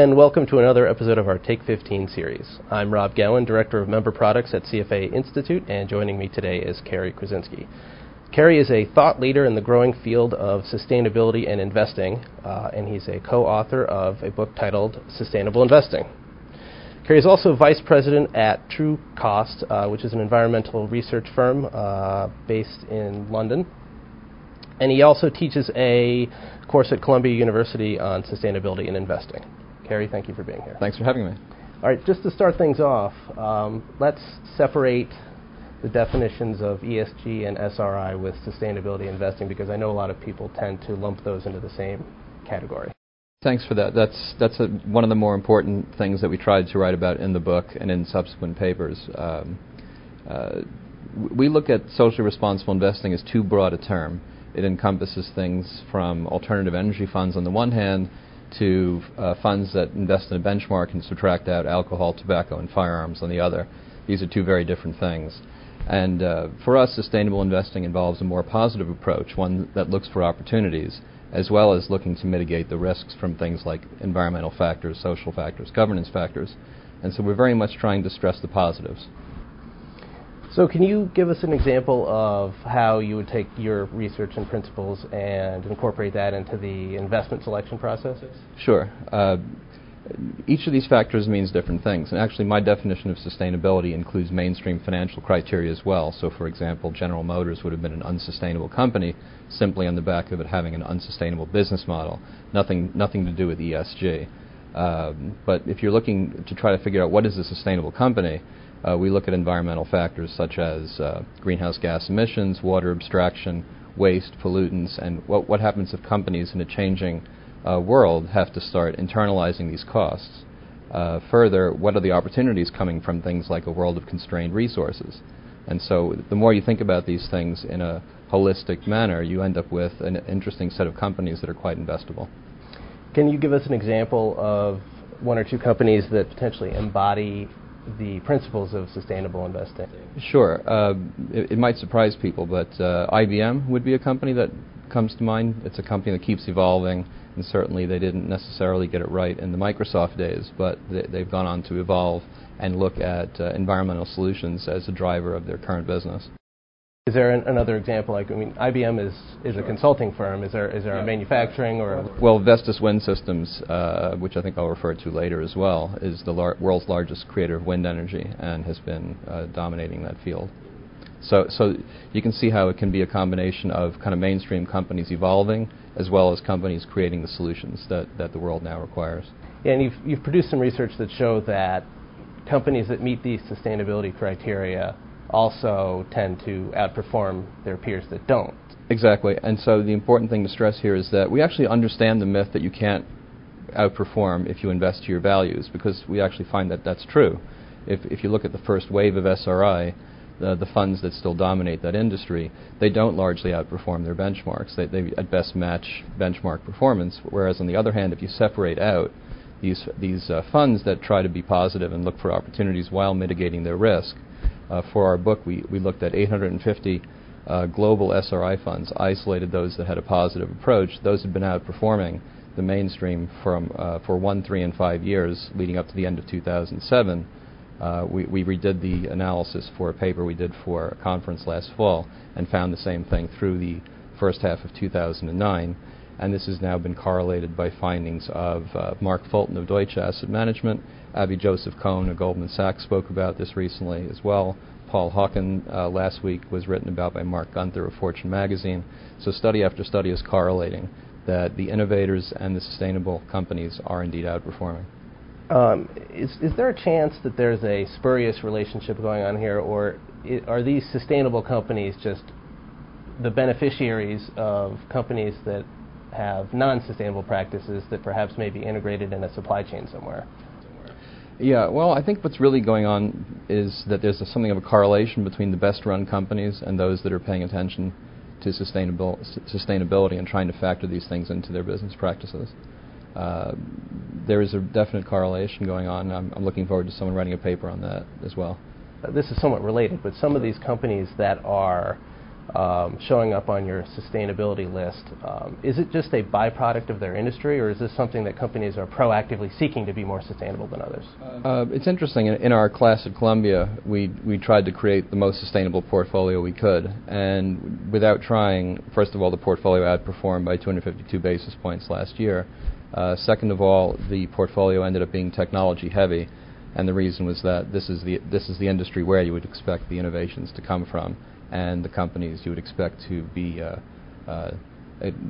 and welcome to another episode of our Take 15 series. I'm Rob Gowen, Director of Member Products at CFA Institute, and joining me today is Cary Krosinsky. Cary is a thought leader in the growing field of sustainability and investing, uh, and he's a co author of a book titled Sustainable Investing. Cary is also vice president at Trucost, uh, which is an environmental research firm uh, based in London. And he also teaches a course at Columbia University on sustainability and investing. Cary, thank you for being here. Thanks for having me. All right, just to start things off, um, let's separate the definitions of ESG and SRI with sustainability investing because I know a lot of people tend to lump those into the same category. Thanks for that. That's that's a, one of the more important things that we tried to write about in the book and in subsequent papers. Um, uh, we look at socially responsible investing as too broad a term. It encompasses things from alternative energy funds on the one hand to uh, funds that invest in a benchmark and subtract out alcohol, tobacco, and firearms on the other. These are two very different things. And uh, for us, sustainable investing involves a more positive approach, one that looks for opportunities, as well as looking to mitigate the risks from things like environmental factors, social factors, governance factors. And so we're very much trying to stress the positives. So, can you give us an example of how you would take your research and principles and incorporate that into the investment selection process? Sure. Uh, each of these factors means different things. And actually, my definition of sustainability includes mainstream financial criteria as well. So, for example, General Motors would have been an unsustainable company simply on the back of it having an unsustainable business model. Nothing, nothing to do with ESG. Um, but if you're looking to try to figure out what is a sustainable company, uh, we look at environmental factors such as uh, greenhouse gas emissions, water abstraction, waste, pollutants, and what, what happens if companies in a changing uh, world have to start internalizing these costs. Uh, further, what are the opportunities coming from things like a world of constrained resources? And so, the more you think about these things in a holistic manner, you end up with an interesting set of companies that are quite investable. Can you give us an example of one or two companies that potentially embody the principles of sustainable investing? Sure. Uh, it, it, might surprise people, but uh, IBM would be a company that comes to mind. It's a company that keeps evolving, and certainly they didn't necessarily get it right in the Microsoft days, but they, have gone on to evolve and look at uh, environmental solutions as a driver of their current business. Is there an, another example? Like, I mean, IBM is, is a consulting firm. Is there is there yeah. a manufacturing or? A well, Vestas Wind Systems, uh, which I think I'll refer to later as well, is the lar- world's largest creator of wind energy and has been uh, dominating that field. So, so you can see how it can be a combination of kind of mainstream companies evolving as well as companies creating the solutions that, that the world now requires. Yeah, and you've, you've produced some research that show that companies that meet these sustainability criteria also tend to outperform their peers that don't. Exactly. And so the important thing to stress here is that we actually understand the myth that you can't outperform if you invest to your values because we actually find that that's true. If, if you look at the first wave of SRI, the, the funds that still dominate that industry, they don't largely outperform their benchmarks. They, they at best match benchmark performance. Whereas on the other hand, if you separate out these these uh, funds that try to be positive and look for opportunities while mitigating their risk, uh, for our book, we, we looked at 850 uh, global SRI funds, isolated those that had a positive approach. Those had been outperforming the mainstream from, uh, for one, three, and five years leading up to the end of 2007. Uh, we, we, redid the analysis for a paper we did for a conference last fall and found the same thing through the first half of 2009. And this has now been correlated by findings of uh, Mark Fulton of Deutsche Asset Management Abby Joseph Cohen of Goldman Sachs spoke about this recently as well. Paul Hawken uh, last week was written about by Marc Gunther of Fortune magazine. So study after study is correlating that the innovators and the sustainable companies are indeed outperforming. Um, is, is there a chance that there's a spurious relationship going on here, or are these sustainable companies just the beneficiaries of companies that have non-sustainable practices that perhaps may be integrated in a supply chain somewhere? Yeah, well, I think what's really going on is that there's a, something of a correlation between the best run companies and those that are paying attention to sustainable, sustainability and trying to factor these things into their business practices. Uh, there is a definite correlation going on. I'm, I'm, looking forward to someone writing a paper on that as well. Uh, this is somewhat related, but some of these companies that are um, showing up on your sustainability list. Um, is it just a byproduct of their industry, or is this something that companies are proactively seeking to be more sustainable than others? Uh, it's interesting. In, our class at Columbia, we, we tried to create the most sustainable portfolio we could. And without trying, first of all, the portfolio outperformed by 252 basis points last year. Uh, second of all, the portfolio ended up being technology heavy. And the reason was that this is the, this is the industry where you would expect the innovations to come from and the companies you would expect to be uh, uh,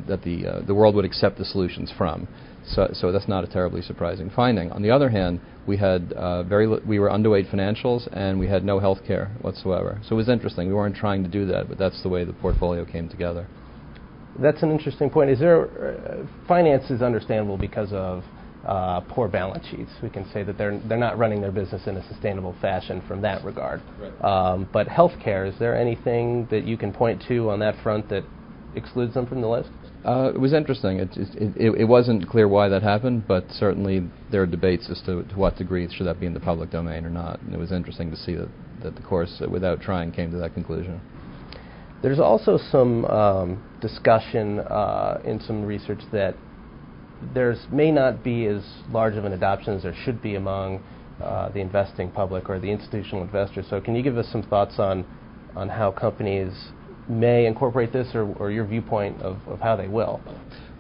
that the uh, the world would accept the solutions from. So, so that's not a terribly surprising finding. On the other hand, we had uh, very li- we were underweight financials and we had no health care whatsoever. So it was interesting. We weren't trying to do that, but that's the way the portfolio came together. That's an interesting point. Is there uh, finance is understandable because of poor balance sheets. We can say that they're they're not running their business in a sustainable fashion from that regard. Right. Um, but healthcare, is there anything that you can point to on that front that excludes them from the list? Uh, it was interesting. It, it, it, it, wasn't clear why that happened, but certainly there are debates as to, to what degree should that be in the public domain or not. And it was interesting to see that, that the course, uh, without trying, came to that conclusion. There's also some um, discussion uh, in some research that there may not be as large of an adoption as there should be among uh, the investing public or the institutional investors. So, can you give us some thoughts on on how companies may incorporate this, or, or your viewpoint of, of how they will?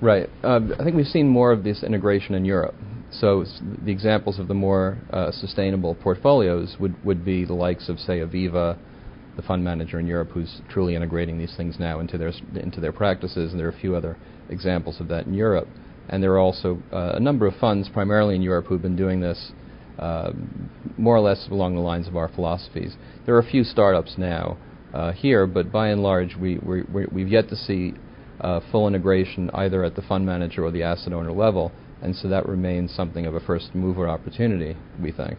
Right. Uh, I think we've seen more of this integration in Europe. So the examples of the more uh, sustainable portfolios would, would be the likes of, say, Aviva, the fund manager in Europe, who's truly integrating these things now into their into their practices, and there are a few other examples of that in Europe and there are also uh, a number of funds, primarily in Europe, who've been doing this uh, more or less along the lines of our philosophies. There are a few startups now uh, here, but by and large, we, we, have yet to see uh, full integration either at the fund manager or the asset owner level, and so that remains something of a first mover opportunity, we think.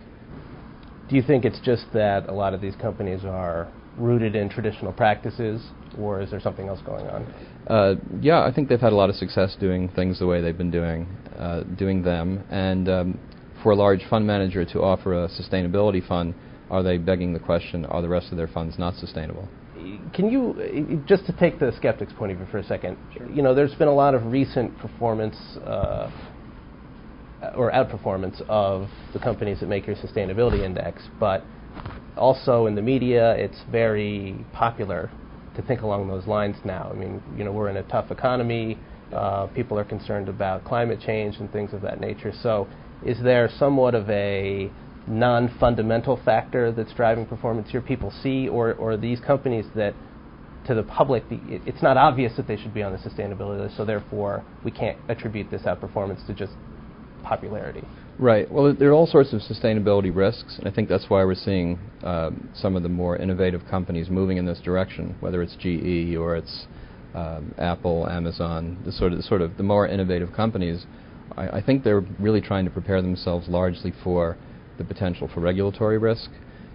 Do you think it's just that a lot of these companies are rooted in traditional practices, or is there something else going on? Uh, yeah, I think they've had a lot of success doing things the way they've been doing uh, doing them. And um, for a large fund manager to offer a sustainability fund, are they begging the question: Are the rest of their funds not sustainable? Can you just to take the skeptic's point of view for a second? Sure. You know, there's been a lot of recent performance. Uh, or outperformance of the companies that make your sustainability index, but also in the media, it's very popular to think along those lines now. I mean, you know, we're in a tough economy. Uh, people are concerned about climate change and things of that nature. So, is there somewhat of a non-fundamental factor that's driving performance here? People see, or or these companies that to the public, the, it, it's not obvious that they should be on the sustainability list. So therefore, we can't attribute this outperformance to just popularity. Right. Well, there are all sorts of sustainability risks, and I think that's why we're seeing um, some of the more innovative companies moving in this direction, whether it's GE or it's um, Apple, Amazon, the sort of the sort of the more innovative companies. I, I think they're really trying to prepare themselves largely for the potential for regulatory risk,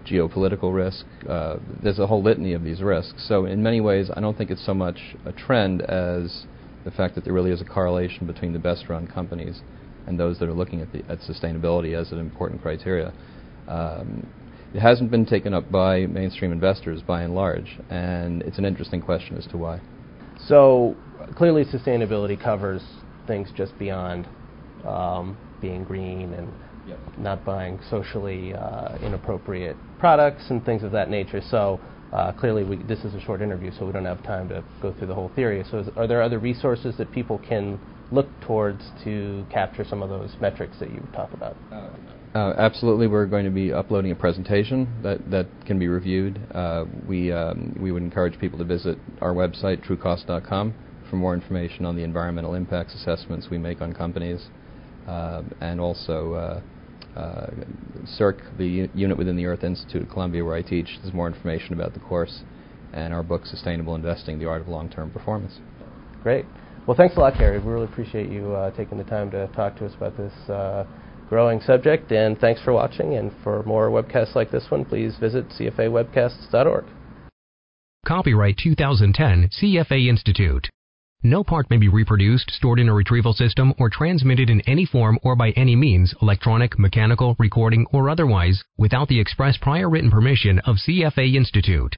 geopolitical risk. Uh, there's a whole litany of these risks. So in many ways, I don't think it's so much a trend as the fact that there really is a correlation between the best-run companies and those that are looking at, the, at sustainability as an important criteria. Um, it hasn't been taken up by mainstream investors by and large, and it's an interesting question as to why. So clearly, sustainability covers things just beyond um, being green and yep. not buying socially uh, inappropriate products and things of that nature. So uh, clearly, we, this is a short interview, so we don't have time to go through the whole theory. So, is, are there other resources that people can look towards to capture some of those metrics that you talk about? Uh, absolutely, we're going to be uploading a presentation that, that can be reviewed. Uh, we um, we would encourage people to visit our website, trucost.com, for more information on the environmental impacts assessments we make on companies, uh, and also. Uh, uh, CERC, the u- unit within the Earth Institute at Columbia, where I teach, there's more information about the course and our book, Sustainable Investing: The Art of Long-Term Performance. Great. Well, thanks a lot, Cary. We really appreciate you uh, taking the time to talk to us about this uh, growing subject, and thanks for watching. And for more webcasts like this one, please visit cfawebcasts.org. Copyright 2010 CFA Institute. No part may be reproduced, stored in a retrieval system, or transmitted in any form or by any means, electronic, mechanical, recording, or otherwise, without the express prior written permission of CFA Institute.